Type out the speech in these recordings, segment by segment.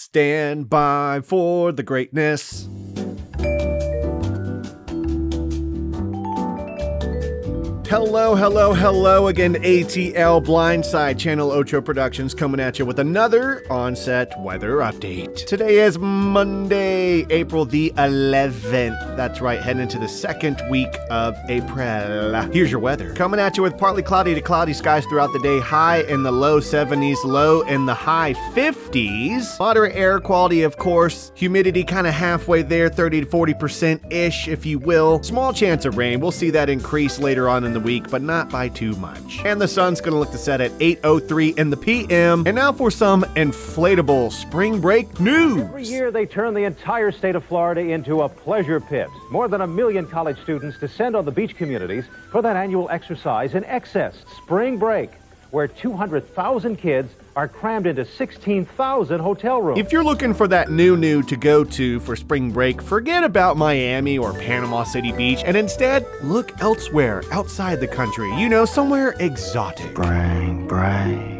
Stand by for the greatness. Hello, hello, hello again. ATL Blindside Channel Ocho Productions coming at you with another onset weather update. Today is Monday, April the 11th. That's right, heading into the second week of April. Here's your weather. Coming at you with partly cloudy to cloudy skies throughout the day, high in the low 70s, low in the high 50s. Moderate air quality, of course. Humidity kind of halfway there, 30 to 40% ish, if you will. Small chance of rain. We'll see that increase later on in the week, but not by too much. And the sun's gonna look to set at 8:03 in the PM. And now for some inflatable spring break news. Every year, they turn the entire state of Florida into a pleasure pit. More than a million college students descend on the beach communities for that annual exercise in excess, spring break, where 200,000 kids are crammed into 16,000 hotel rooms. If you're looking for that new new to go to for spring break, forget about Miami or Panama City Beach and instead look elsewhere outside the country. You know, somewhere exotic. Spring break.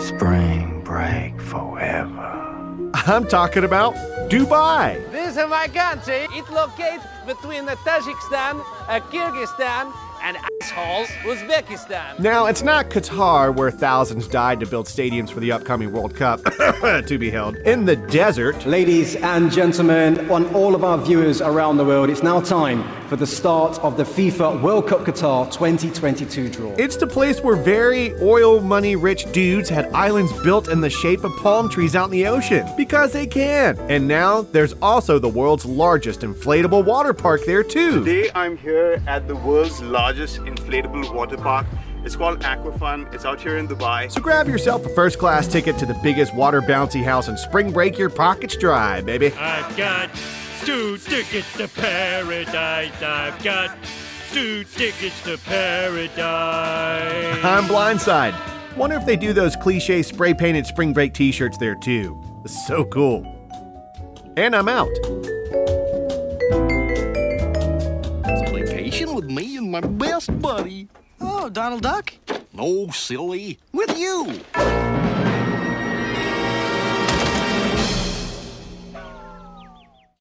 Spring break forever. I'm talking about Dubai. This is my country. It locates between Tajikistan, uh, Kyrgyzstan, and assholes Uzbekistan. Now, it's not Qatar where thousands died to build stadiums for the upcoming World Cup to be held. In the desert, Ladies and gentlemen, on all of our viewers around the world, it's now time for the start of the FIFA World Cup Qatar 2022 draw. it's the place where very oil money rich dudes had islands built in the shape of palm trees out in the ocean because they can. And now there's also the world's largest inflatable water park there too. Today I'm here at the world's largest inflatable water park. It's called Aquafun. It's out here in Dubai. So grab yourself a first class ticket to the biggest water bouncy house and spring break your pockets dry, baby. I've got two tickets to paradise. I've got two tickets to paradise. I'm Blindside. Wonder if they do those cliche spray painted spring break t shirts there too. So cool. And I'm out. With me and my best buddy. Oh, Donald Duck? No, silly. With you.